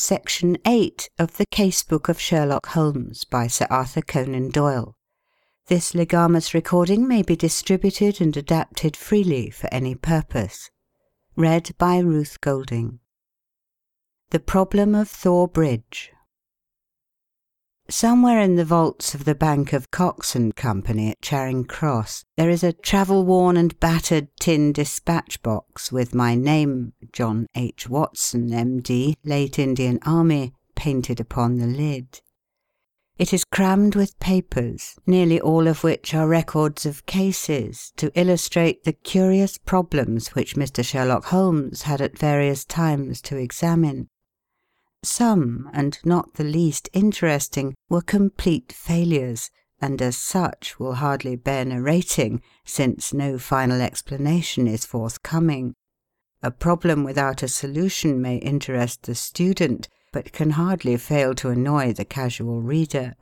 Section 8 of the Case Book of Sherlock Holmes by Sir Arthur Conan Doyle. This legamus recording may be distributed and adapted freely for any purpose. Read by Ruth Golding. The Problem of Thor Bridge. Somewhere in the vaults of the Bank of Cox and Company at Charing Cross there is a travel worn and battered tin dispatch box with my name, John H. Watson, M.D., Late Indian Army, painted upon the lid. It is crammed with papers, nearly all of which are records of cases to illustrate the curious problems which Mr. Sherlock Holmes had at various times to examine. Some, and not the least interesting, were complete failures, and as such will hardly bear narrating, since no final explanation is forthcoming. A problem without a solution may interest the student, but can hardly fail to annoy the casual reader.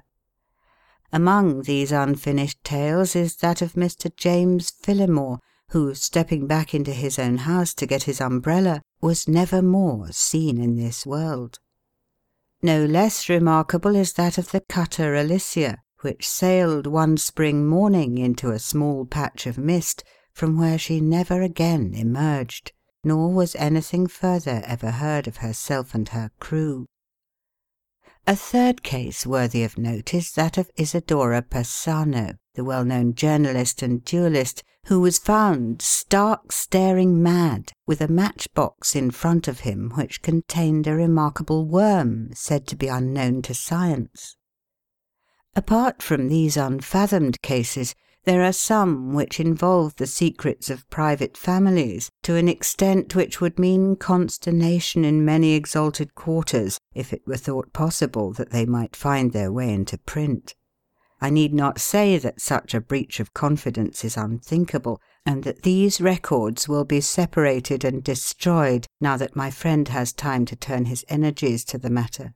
Among these unfinished tales is that of Mr. James Phillimore, who, stepping back into his own house to get his umbrella, was never more seen in this world. No less remarkable is that of the cutter Alicia, which sailed one spring morning into a small patch of mist, from where she never again emerged, nor was anything further ever heard of herself and her crew. A third case worthy of note is that of Isadora Persano, the well known journalist and duellist, who was found stark staring mad with a matchbox in front of him which contained a remarkable worm said to be unknown to science. Apart from these unfathomed cases, there are some which involve the secrets of private families to an extent which would mean consternation in many exalted quarters if it were thought possible that they might find their way into print. I need not say that such a breach of confidence is unthinkable, and that these records will be separated and destroyed now that my friend has time to turn his energies to the matter.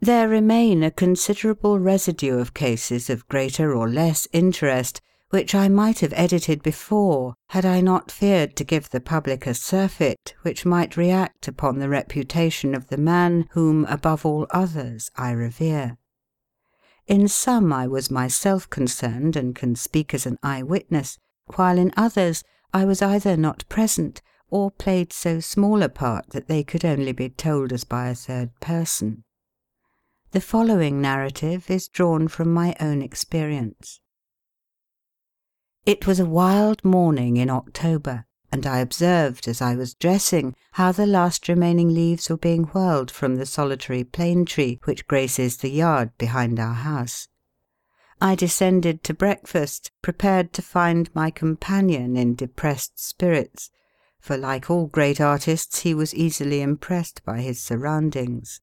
There remain a considerable residue of cases of greater or less interest, which I might have edited before had I not feared to give the public a surfeit which might react upon the reputation of the man whom, above all others, I revere. In some I was myself concerned and can speak as an eye witness, while in others I was either not present or played so small a part that they could only be told as by a third person. The following narrative is drawn from my own experience. It was a wild morning in October, and I observed as I was dressing how the last remaining leaves were being whirled from the solitary plane tree which graces the yard behind our house. I descended to breakfast, prepared to find my companion in depressed spirits, for like all great artists he was easily impressed by his surroundings.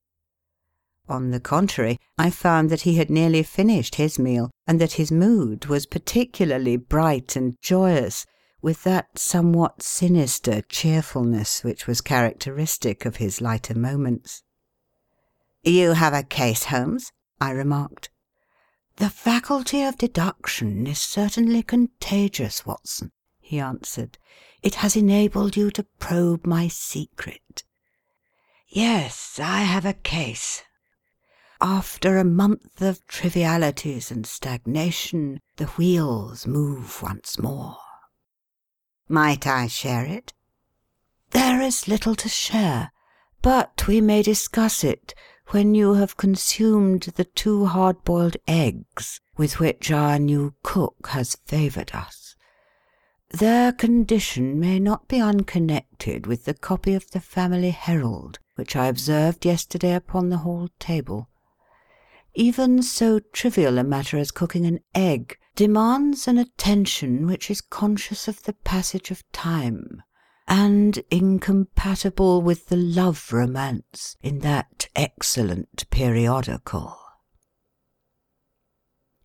On the contrary, I found that he had nearly finished his meal, and that his mood was particularly bright and joyous, with that somewhat sinister cheerfulness which was characteristic of his lighter moments. "You have a case, Holmes?" I remarked. "The faculty of deduction is certainly contagious, Watson," he answered. "It has enabled you to probe my secret. Yes, I have a case. After a month of trivialities and stagnation, the wheels move once more. Might I share it? There is little to share, but we may discuss it when you have consumed the two hard boiled eggs with which our new cook has favoured us. Their condition may not be unconnected with the copy of the Family Herald which I observed yesterday upon the hall table. Even so trivial a matter as cooking an egg demands an attention which is conscious of the passage of time, and incompatible with the love romance in that excellent periodical.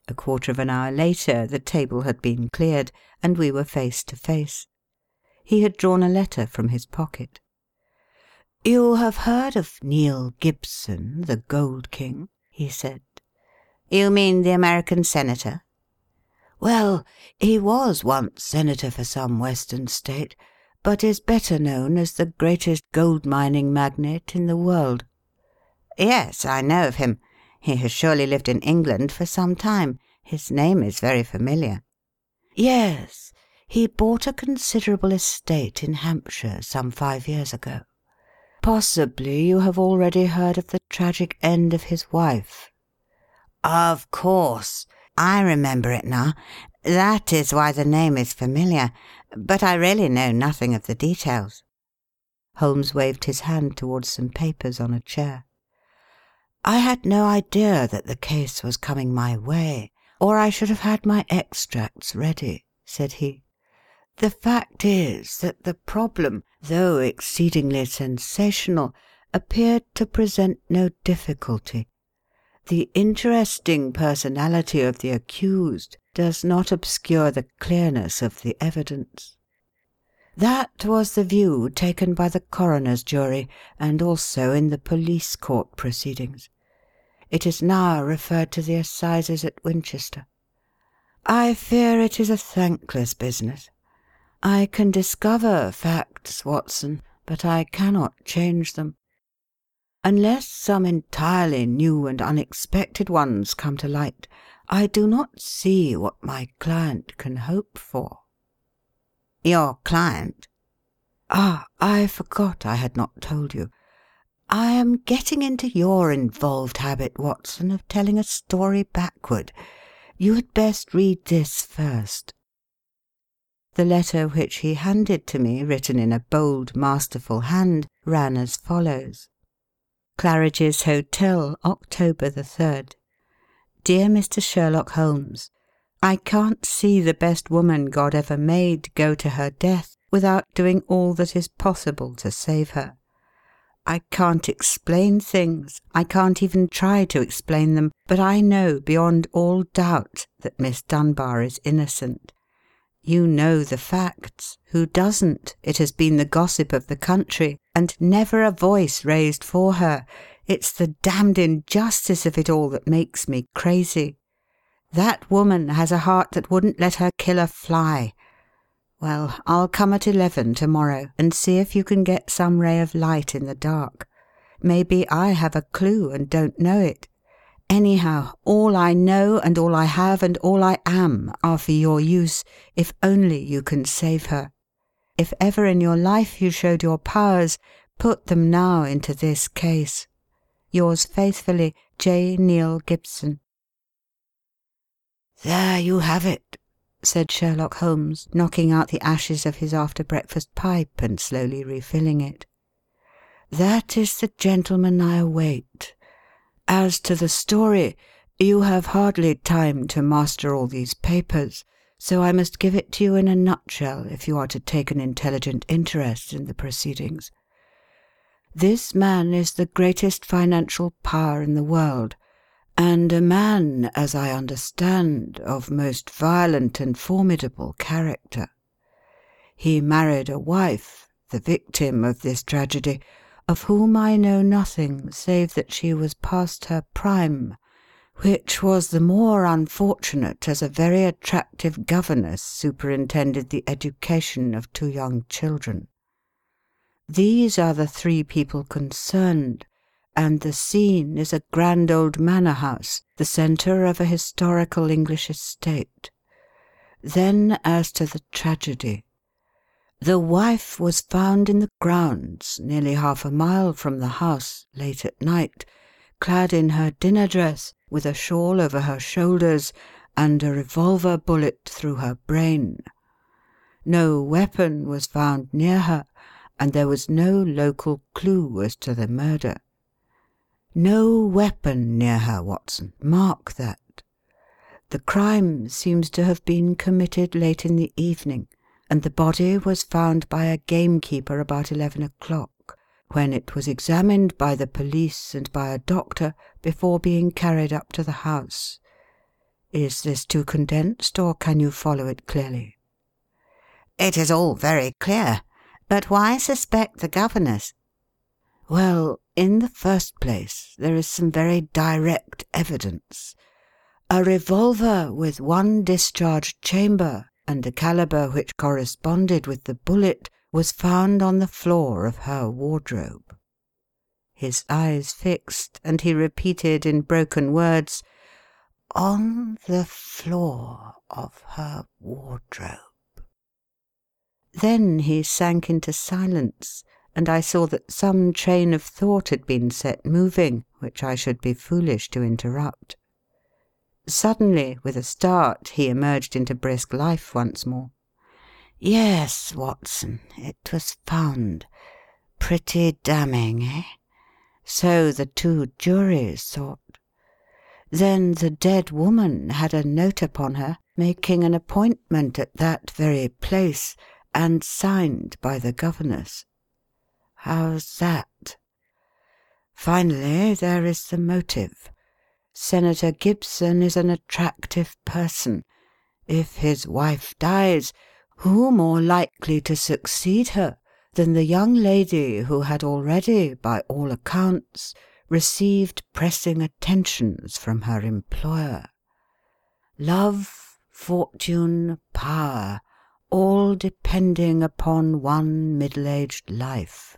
A quarter of an hour later the table had been cleared, and we were face to face. He had drawn a letter from his pocket. You have heard of Neil Gibson, the Gold King? he said. You mean the American senator? Well, he was once senator for some Western state, but is better known as the greatest gold mining magnate in the world. yes, I know of him. He has surely lived in England for some time. His name is very familiar." "Yes. He bought a considerable estate in Hampshire some five years ago. Possibly you have already heard of the tragic end of his wife." "Of course. I remember it now. That is why the name is familiar. But I really know nothing of the details." Holmes waved his hand towards some papers on a chair. "I had no idea that the case was coming my way, or I should have had my extracts ready," said he. "The fact is that the problem, though exceedingly sensational, appeared to present no difficulty. The interesting personality of the accused does not obscure the clearness of the evidence. That was the view taken by the coroner's jury and also in the police court proceedings. It is now referred to the assizes at Winchester. I fear it is a thankless business. I can discover facts, Watson, but I cannot change them. Unless some entirely new and unexpected ones come to light, I do not see what my client can hope for. Your client? Ah, I forgot I had not told you. I am getting into your involved habit, Watson, of telling a story backward. You had best read this first." The letter which he handed to me, written in a bold, masterful hand, ran as follows: "Claridge's Hotel, October 3rd. "Dear Mr. Sherlock Holmes. I can't see the best woman God ever made go to her death without doing all that is possible to save her. I can't explain things, I can't even try to explain them, but I know beyond all doubt that Miss Dunbar is innocent. You know the facts. Who doesn't? It has been the gossip of the country, and never a voice raised for her. It's the damned injustice of it all that makes me crazy. That woman has a heart that wouldn't let her kill a fly. Well, I'll come at eleven to morrow and see if you can get some ray of light in the dark. Maybe I have a clue and don't know it. Anyhow, all I know and all I have and all I am are for your use, if only you can save her. If ever in your life you showed your powers, put them now into this case. Yours faithfully, J. Neil Gibson. "There you have it," said Sherlock Holmes, knocking out the ashes of his after breakfast pipe and slowly refilling it. "That is the gentleman I await. As to the story, you have hardly time to master all these papers, so I must give it to you in a nutshell if you are to take an intelligent interest in the proceedings. This man is the greatest financial power in the world and a man, as I understand, of most violent and formidable character. He married a wife, the victim of this tragedy, of whom I know nothing save that she was past her prime, which was the more unfortunate as a very attractive governess superintended the education of two young children. These are the three people concerned, and the scene is a grand old manor house, the centre of a historical English estate. Then as to the tragedy. The wife was found in the grounds, nearly half a mile from the house, late at night, clad in her dinner dress, with a shawl over her shoulders, and a revolver bullet through her brain. No weapon was found near her, and there was no local clue as to the murder. No weapon near her, Watson. Mark that. The crime seems to have been committed late in the evening, and the body was found by a gamekeeper about eleven o'clock, when it was examined by the police and by a doctor before being carried up to the house. Is this too condensed, or can you follow it clearly?" "It is all very clear. But why suspect the governess?" "Well, in the first place, there is some very direct evidence. A revolver with one discharged chamber and a calibre which corresponded with the bullet was found on the floor of her wardrobe." his eyes fixed, and he repeated in broken words, On the floor of her wardrobe. Then he sank into silence, and I saw that some train of thought had been set moving, which I should be foolish to interrupt. Suddenly, with a start, he emerged into brisk life once more. "Yes, Watson, it was found. Pretty damning, eh? So the two juries thought. Then the dead woman had a note upon her making an appointment at that very place, and signed by the governess. How's that? Finally, there is the motive. Senator Gibson is an attractive person. If his wife dies, who more likely to succeed her than the young lady who had already, by all accounts, received pressing attentions from her employer? Love, fortune, power, all depending upon one middle aged life.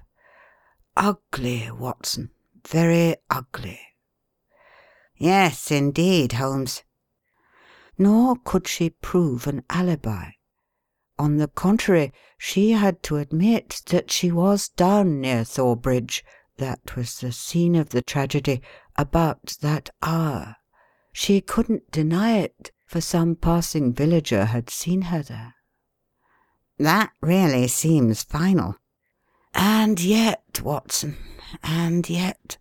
Ugly, Watson, very ugly. Yes, indeed, Holmes. Nor could she prove an alibi. On the contrary, she had to admit that she was down near Thor Bridge that was the scene of the tragedy about that hour. She couldn't deny it, for some passing villager had seen her there. That really seems final. And yet, Watson, and yet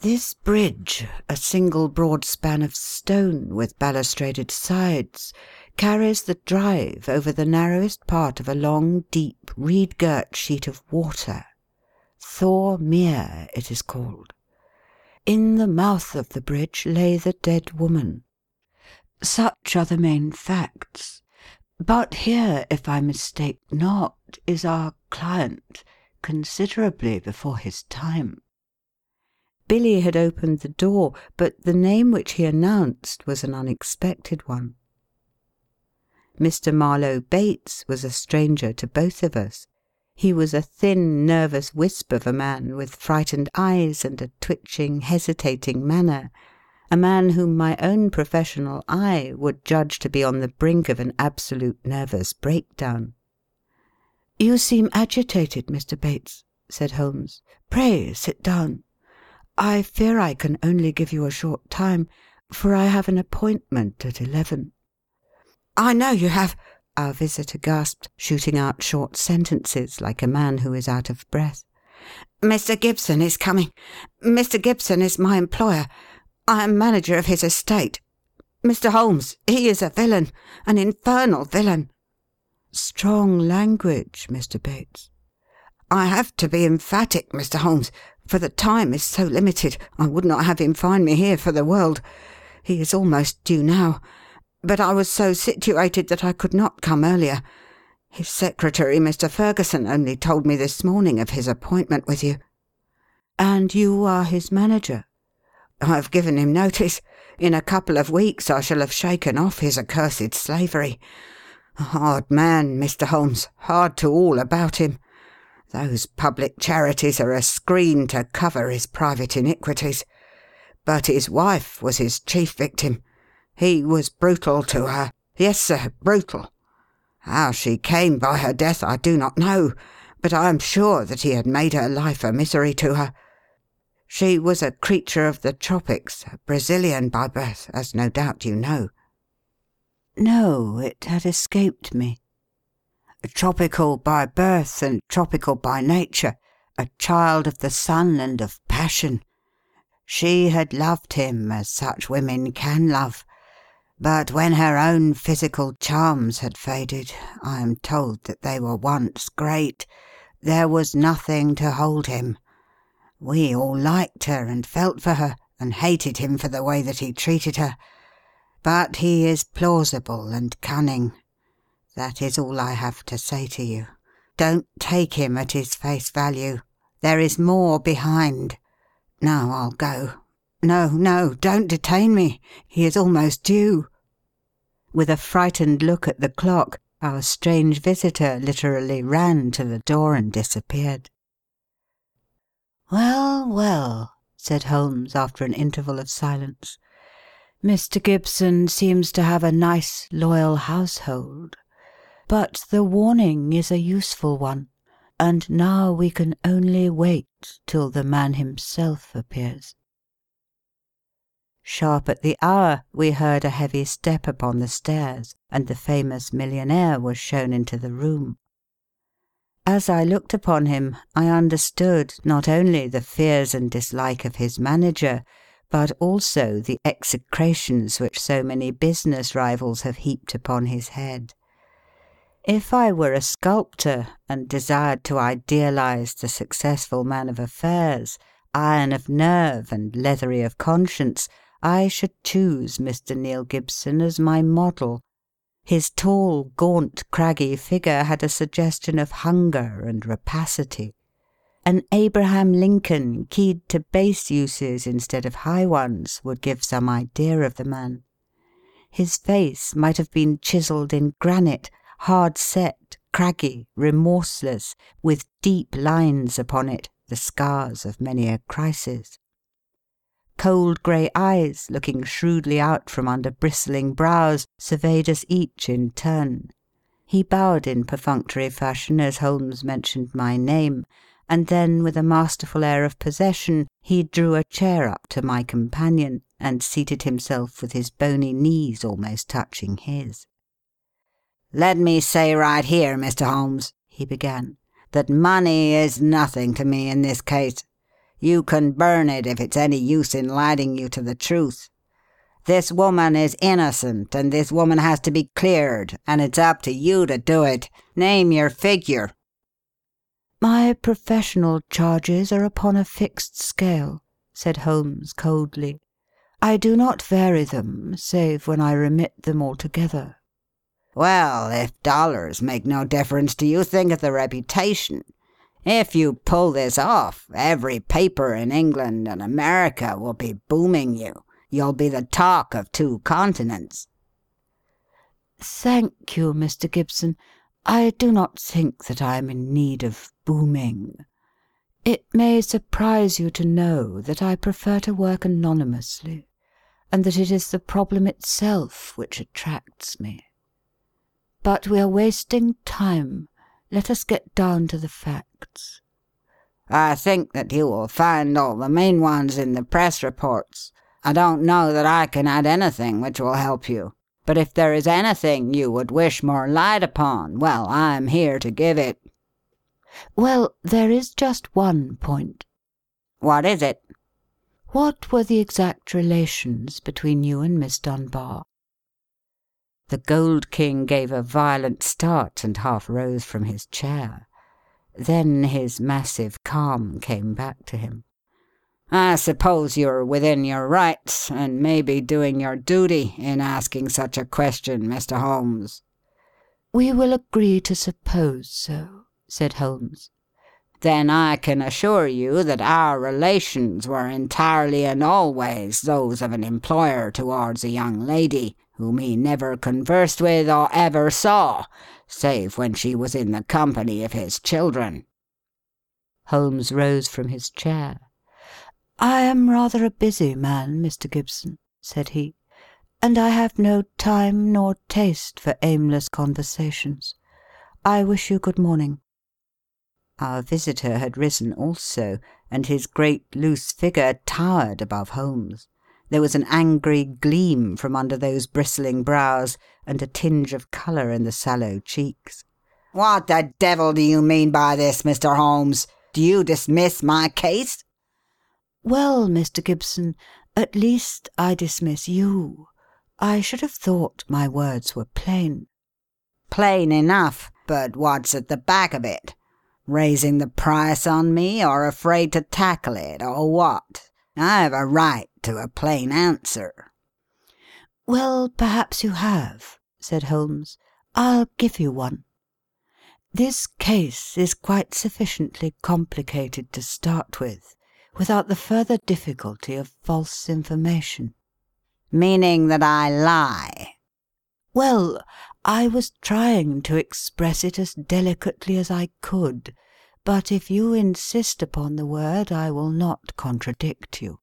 this bridge, a single broad span of stone with balustraded sides, carries the drive over the narrowest part of a long, deep, reed girt sheet of water. Thor Mere it is called. In the mouth of the bridge lay the dead woman. Such are the main facts. But here, if I mistake not, is our client, considerably before his time. Billy had opened the door, but the name which he announced was an unexpected one. Mr. Marlow Bates was a stranger to both of us. He was a thin, nervous wisp of a man, with frightened eyes and a twitching, hesitating manner a man whom my own professional eye would judge to be on the brink of an absolute nervous breakdown. "You seem agitated, Mr. Bates," said Holmes. "Pray sit down. I fear I can only give you a short time, for I have an appointment at eleven." "I know you have," our visitor gasped, shooting out short sentences like a man who is out of breath. "Mr. Gibson is coming. Mr. Gibson is my employer. I am manager of his estate. Mr. Holmes, he is a villain an infernal villain." "Strong language, Mr. Bates." "I have to be emphatic, Mr. Holmes for the time is so limited, I would not have him find me here for the world. He is almost due now. But I was so situated that I could not come earlier. His secretary, Mr. Ferguson, only told me this morning of his appointment with you." "And you are his manager?" "I have given him notice. In a couple of weeks I shall have shaken off his accursed slavery. A hard man, Mr. Holmes, hard to all about him. Those public charities are a screen to cover his private iniquities. But his wife was his chief victim. He was brutal to her. Yes, sir, brutal. How she came by her death I do not know, but I am sure that he had made her life a misery to her. She was a creature of the tropics, a Brazilian by birth, as no doubt you know. No, it had escaped me tropical by birth and tropical by nature, a child of the sun and of passion. She had loved him as such women can love, but when her own physical charms had faded I am told that they were once great there was nothing to hold him. We all liked her and felt for her, and hated him for the way that he treated her. But he is plausible and cunning, that is all I have to say to you. Don't take him at his face value. There is more behind. Now I'll go. No, no, don't detain me. He is almost due." With a frightened look at the clock, our strange visitor literally ran to the door and disappeared. Well, well, said Holmes after an interval of silence. Mr. Gibson seems to have a nice, loyal household. But the warning is a useful one, and now we can only wait till the man himself appears. Sharp at the hour we heard a heavy step upon the stairs, and the famous millionaire was shown into the room. As I looked upon him, I understood not only the fears and dislike of his manager, but also the execrations which so many business rivals have heaped upon his head. If I were a sculptor and desired to idealize the successful man of affairs, iron of nerve and leathery of conscience, I should choose Mr. Neil Gibson as my model. His tall, gaunt, craggy figure had a suggestion of hunger and rapacity. An Abraham Lincoln keyed to base uses instead of high ones would give some idea of the man. His face might have been chiselled in granite, hard set, craggy, remorseless, with deep lines upon it, the scars of many a crisis cold grey eyes, looking shrewdly out from under bristling brows, surveyed us each in turn. He bowed in perfunctory fashion as Holmes mentioned my name, and then with a masterful air of possession he drew a chair up to my companion and seated himself with his bony knees almost touching his. "Let me say right here, Mr. Holmes," he began, "that money is nothing to me in this case. You can burn it if it's any use in lighting you to the truth. This woman is innocent, and this woman has to be cleared, and it's up to you to do it. Name your figure." "My professional charges are upon a fixed scale," said Holmes coldly. "I do not vary them, save when I remit them altogether." "Well, if dollars make no difference to you, think of the reputation. If you pull this off, every paper in England and America will be booming you. You'll be the talk of two continents." "Thank you, Mr. Gibson. I do not think that I am in need of booming. It may surprise you to know that I prefer to work anonymously, and that it is the problem itself which attracts me. But we are wasting time. Let us get down to the facts." "I think that you will find all the main ones in the press reports. I don't know that I can add anything which will help you, but if there is anything you would wish more light upon, well, I am here to give it." "Well, there is just one point." "What is it?" "What were the exact relations between you and Miss Dunbar?" The Gold King gave a violent start and half rose from his chair. Then his massive calm came back to him. "I suppose you're within your rights, and may be doing your duty in asking such a question, Mr. Holmes." "We will agree to suppose so," said Holmes. "Then I can assure you that our relations were entirely and always those of an employer towards a young lady whom he never conversed with or ever saw, save when she was in the company of his children." Holmes rose from his chair. "I am rather a busy man, Mr. Gibson," said he, "and I have no time nor taste for aimless conversations. I wish you good morning." Our visitor had risen also, and his great loose figure towered above Holmes. There was an angry gleam from under those bristling brows, and a tinge of colour in the sallow cheeks. "What the devil do you mean by this, Mr. Holmes? Do you dismiss my case?" "Well, Mr. Gibson, at least I dismiss you. I should have thought my words were plain." "Plain enough, but what's at the back of it? Raising the price on me, or afraid to tackle it, or what? I have a right to a plain answer." "Well, perhaps you have," said Holmes. "I'll give you one. This case is quite sufficiently complicated to start with, without the further difficulty of false information." "Meaning that I lie?" "Well, I was trying to express it as delicately as I could, but if you insist upon the word I will not contradict you."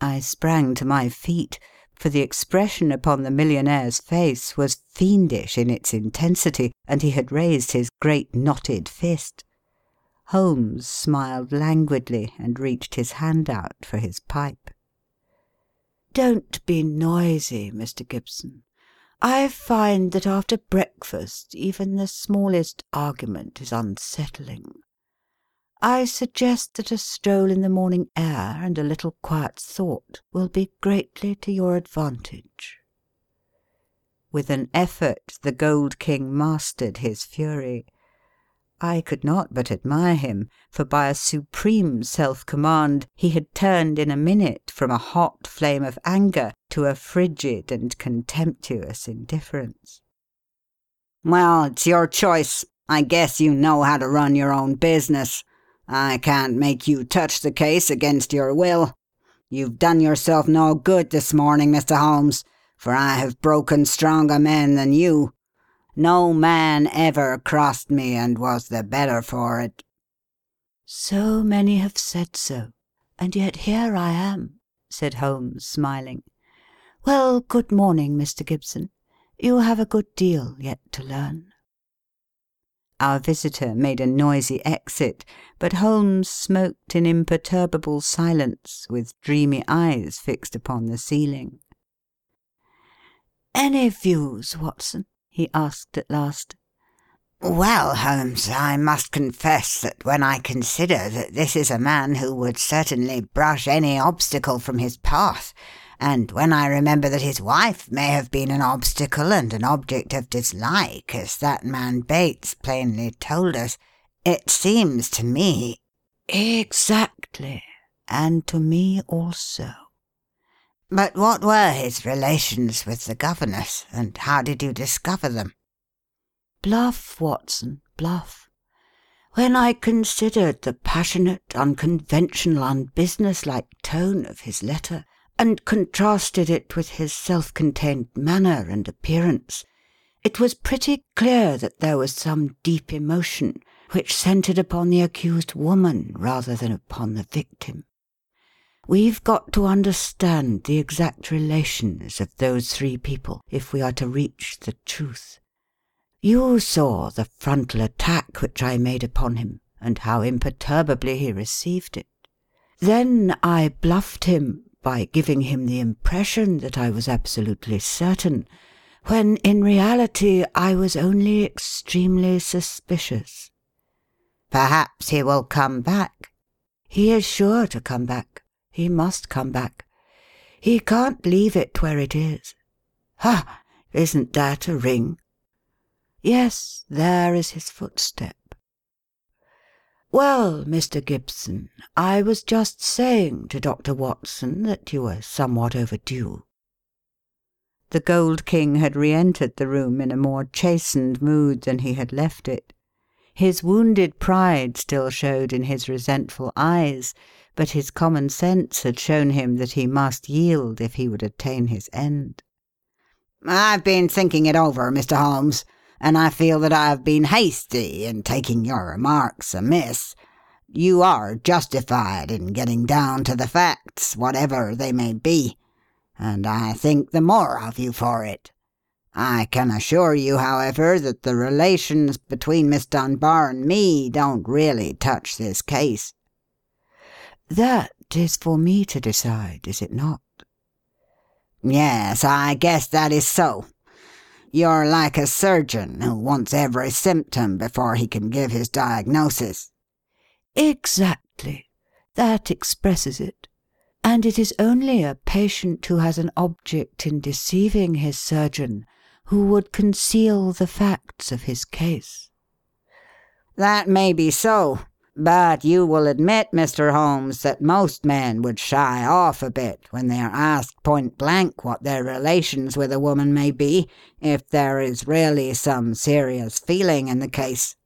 I sprang to my feet, for the expression upon the millionaire's face was fiendish in its intensity, and he had raised his great knotted fist. Holmes smiled languidly and reached his hand out for his pipe. "Don't be noisy, Mr. Gibson. I find that after breakfast even the smallest argument is unsettling. I suggest that a stroll in the morning air and a little quiet thought will be greatly to your advantage." With an effort the Gold King mastered his fury. I could not but admire him, for by a supreme self command he had turned in a minute from a hot flame of anger to a frigid and contemptuous indifference. "Well, it's your choice. I guess you know how to run your own business. I can't make you touch the case against your will. You've done yourself no good this morning, Mr. Holmes, for I have broken stronger men than you. No man ever crossed me and was the better for it." "So many have said so, and yet here I am," said Holmes, smiling. "Well, good morning, Mr. Gibson. You have a good deal yet to learn." Our visitor made a noisy exit, but Holmes smoked in imperturbable silence, with dreamy eyes fixed upon the ceiling. "Any views, Watson?" He asked at last. "Well, Holmes, I must confess that when I consider that this is a man who would certainly brush any obstacle from his path, and when I remember that his wife may have been an obstacle and an object of dislike, as that man Bates plainly told us, it seems to me Exactly, and to me also. But what were his relations with the governess, and how did you discover them?" "Bluff, Watson, bluff. When I considered the passionate, unconventional, unbusinesslike tone of his letter, and contrasted it with his self contained manner and appearance, it was pretty clear that there was some deep emotion which centred upon the accused woman rather than upon the victim. We've got to understand the exact relations of those three people if we are to reach the truth. You saw the frontal attack which I made upon him, and how imperturbably he received it. Then I bluffed him by giving him the impression that I was absolutely certain, when in reality I was only extremely suspicious. Perhaps he will come back. He is sure to come back. He must come back. He can't leave it where it is. Ha! Isn't that a ring? Yes, there is his footstep. Well, Mr. Gibson, I was just saying to Dr. Watson that you were somewhat overdue." The Gold King had re entered the room in a more chastened mood than he had left it. His wounded pride still showed in his resentful eyes, but his common sense had shown him that he must yield if he would attain his end. "I've been thinking it over, Mr. Holmes, and I feel that I have been hasty in taking your remarks amiss. You are justified in getting down to the facts, whatever they may be, and I think the more of you for it. I can assure you, however, that the relations between Miss Dunbar and me don't really touch this case. That is for me to decide, is it not?" "Yes, I guess that is so. You're like a surgeon who wants every symptom before he can give his diagnosis." "Exactly. That expresses it. And it is only a patient who has an object in deceiving his surgeon who would conceal the facts of his case." "That may be so. But you will admit, Mr. Holmes, that most men would shy off a bit when they are asked point blank what their relations with a woman may be, if there is really some serious feeling in the case.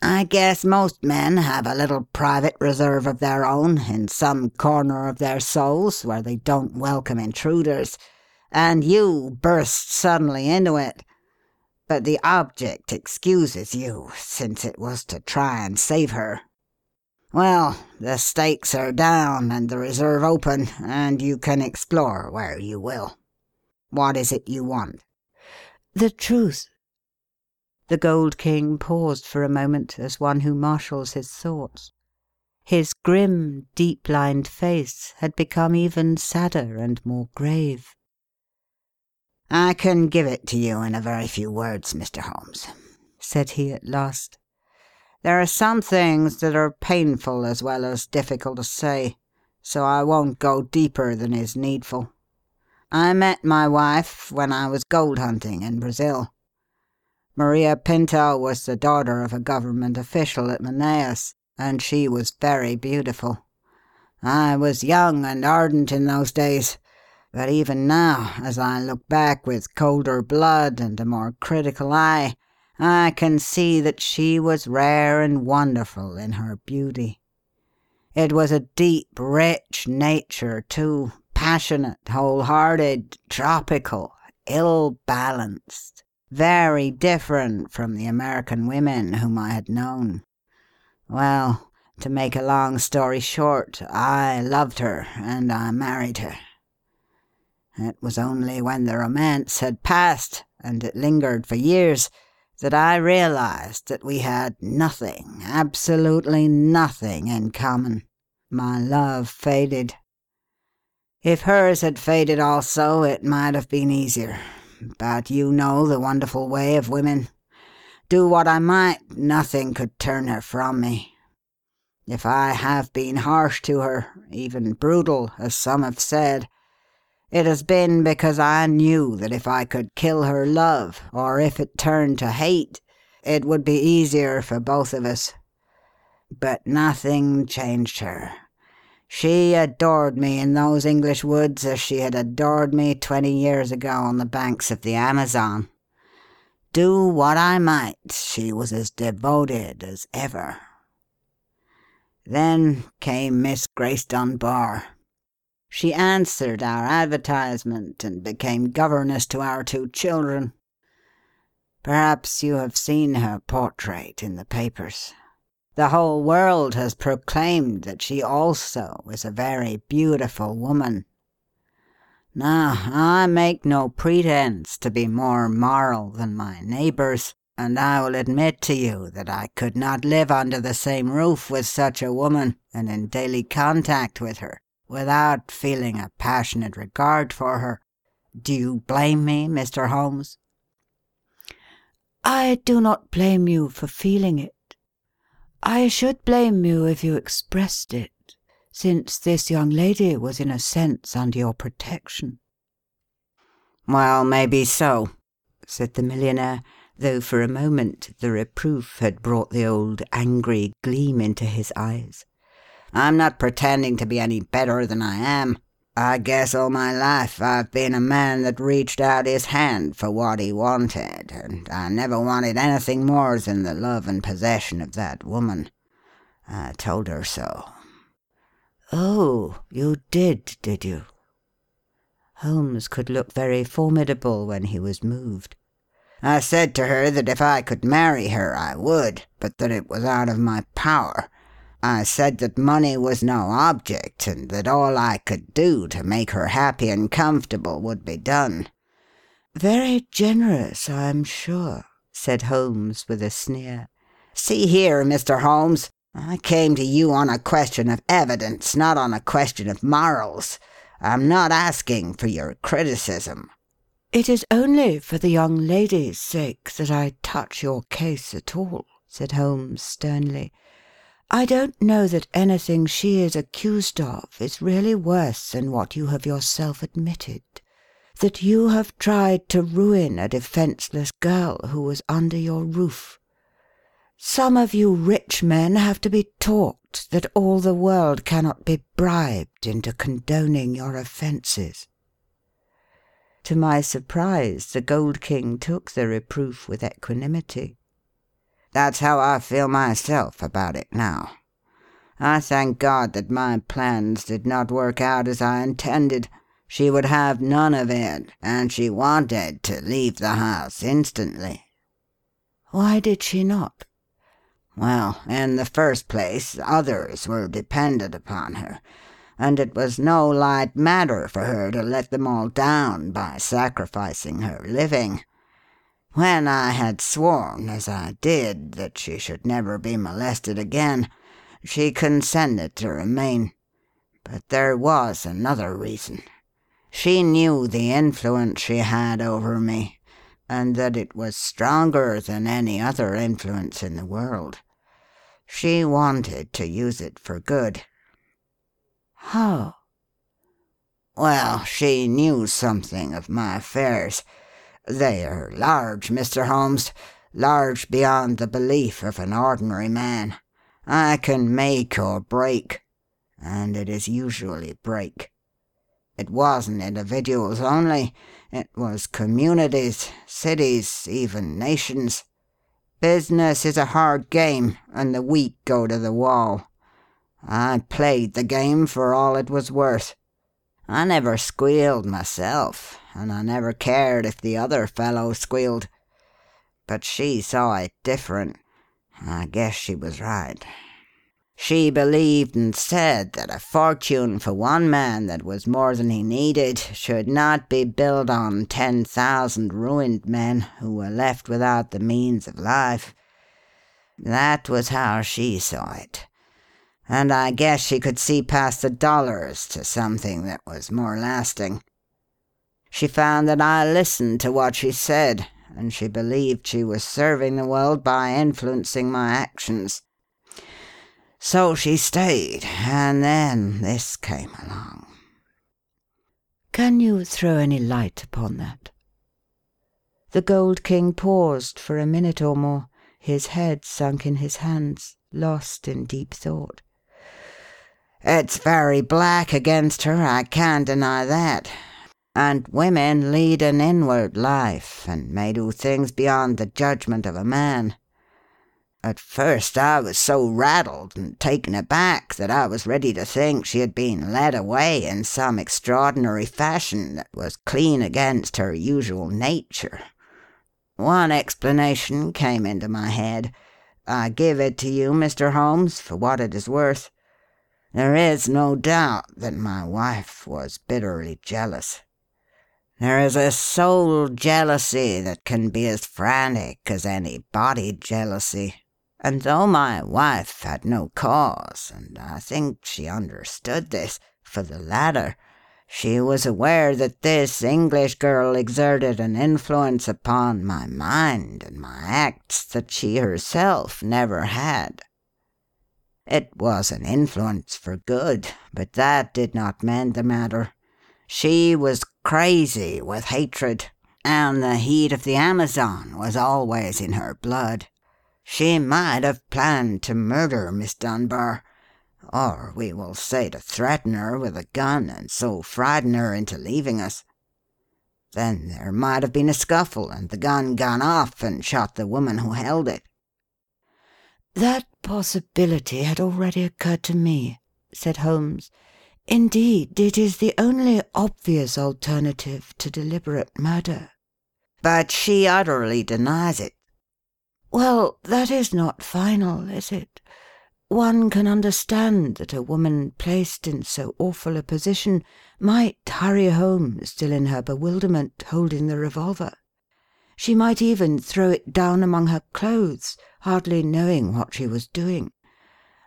I guess most men have a little private reserve of their own in some corner of their souls where they don't welcome intruders, and you burst suddenly into it. But the object excuses you, since it was to try and save her. Well, the stakes are down and the reserve open, and you can explore where you will. What is it you want? The truth. The Gold King paused for a moment as one who marshals his thoughts. His grim, deep lined face had become even sadder and more grave. I can give it to you in a very few words, Mr. Holmes, said he at last. There are some things that are painful as well as difficult to say, so I won't go deeper than is needful. I met my wife when I was gold hunting in Brazil. Maria Pinto was the daughter of a government official at Manaus, and she was very beautiful. I was young and ardent in those days, but even now, as I look back with colder blood and a more critical eye, I can see that she was rare and wonderful in her beauty. It was a deep, rich nature, too, passionate, whole hearted, tropical, ill balanced, very different from the American women whom I had known. Well, to make a long story short, I loved her and I married her. It was only when the romance had passed, and it lingered for years, that I realized that we had nothing, absolutely nothing in common. My love faded. If hers had faded also, it might have been easier. But you know the wonderful way of women. Do what I might, nothing could turn her from me. If I have been harsh to her, even brutal, as some have said, it has been because I knew that if I could kill her love, or if it turned to hate, it would be easier for both of us. But nothing changed her. She adored me in those English woods as she had adored me twenty years ago on the banks of the Amazon. Do what I might, she was as devoted as ever. Then came Miss Grace Dunbar. She answered our advertisement and became governess to our two children. Perhaps you have seen her portrait in the papers. The whole world has proclaimed that she also is a very beautiful woman. Now, I make no pretence to be more moral than my neighbours, and I will admit to you that I could not live under the same roof with such a woman and in daily contact with her without feeling a passionate regard for her. Do you blame me, Mr. Holmes? I do not blame you for feeling it. I should blame you if you expressed it, since this young lady was in a sense under your protection. Well, maybe so, said the millionaire, though for a moment the reproof had brought the old angry gleam into his eyes. I'm not pretending to be any better than I am. I guess all my life I've been a man that reached out his hand for what he wanted, and I never wanted anything more than the love and possession of that woman. I told her so. Oh, you did, did you? Holmes could look very formidable when he was moved. I said to her that if I could marry her I would, but that it was out of my power I said that money was no object, and that all I could do to make her happy and comfortable would be done. Very generous, I am sure, said Holmes with a sneer. See here, Mr. Holmes, I came to you on a question of evidence, not on a question of morals. I'm not asking for your criticism. It is only for the young lady's sake that I touch your case at all, said Holmes sternly. I don't know that anything she is accused of is really worse than what you have yourself admitted that you have tried to ruin a defenceless girl who was under your roof. Some of you rich men have to be taught that all the world cannot be bribed into condoning your offences. To my surprise, the Gold King took the reproof with equanimity. That's how I feel myself about it now. I thank God that my plans did not work out as I intended. She would have none of it, and she wanted to leave the house instantly. Why did she not? Well, in the first place, others were dependent upon her, and it was no light matter for her to let them all down by sacrificing her living. When I had sworn, as I did, that she should never be molested again, she consented to remain. But there was another reason. She knew the influence she had over me, and that it was stronger than any other influence in the world. She wanted to use it for good. How? Well, she knew something of my affairs. They are large, Mr. Holmes, large beyond the belief of an ordinary man. I can make or break, and it is usually break. It wasn't individuals only, it was communities, cities, even nations. Business is a hard game, and the weak go to the wall. I played the game for all it was worth. I never squealed myself, and I never cared if the other fellow squealed. But she saw it different. I guess she was right. She believed and said that a fortune for one man that was more than he needed should not be built on ten thousand ruined men who were left without the means of life. That was how she saw it. And I guess she could see past the dollars to something that was more lasting. She found that I listened to what she said, and she believed she was serving the world by influencing my actions. So she stayed, and then this came along. Can you throw any light upon that? The Gold King paused for a minute or more, his head sunk in his hands, lost in deep thought. It's very black against her, I can't deny that. And women lead an inward life, and may do things beyond the judgment of a man. At first I was so rattled and taken aback that I was ready to think she had been led away in some extraordinary fashion that was clean against her usual nature. One explanation came into my head. I give it to you, Mr. Holmes, for what it is worth. There is no doubt that my wife was bitterly jealous. There is a soul jealousy that can be as frantic as any body jealousy and though my wife had no cause, and I think she understood this, for the latter, she was aware that this English girl exerted an influence upon my mind and my acts that she herself never had. It was an influence for good, but that did not mend the matter. She was crazy with hatred, and the heat of the Amazon was always in her blood. She might have planned to murder Miss Dunbar, or we will say to threaten her with a gun and so frighten her into leaving us. Then there might have been a scuffle and the gun gone off and shot the woman who held it. That possibility had already occurred to me, said Holmes. Indeed, it is the only obvious alternative to deliberate murder. But she utterly denies it. Well, that is not final, is it? One can understand that a woman placed in so awful a position might hurry home, still in her bewilderment, holding the revolver. She might even throw it down among her clothes, hardly knowing what she was doing.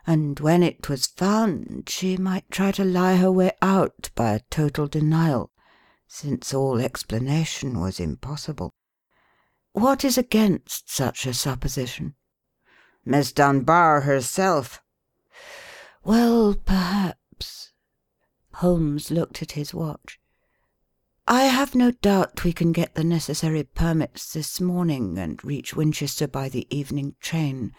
And when it was found, she might try to lie her way out by a total denial, since all explanation was impossible. What is against such a supposition? Miss Dunbar herself. Well, perhaps. Holmes looked at his watch. I have no doubt we can get the necessary permits this morning and reach Winchester by the evening train.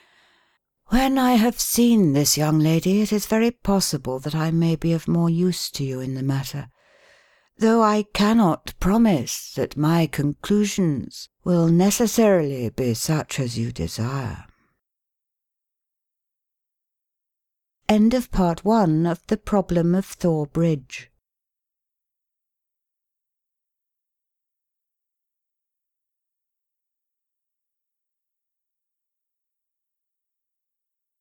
When I have seen this young lady, it is very possible that I may be of more use to you in the matter though I cannot promise that my conclusions will necessarily be such as you desire. End of part one of The Problem of Thor Bridge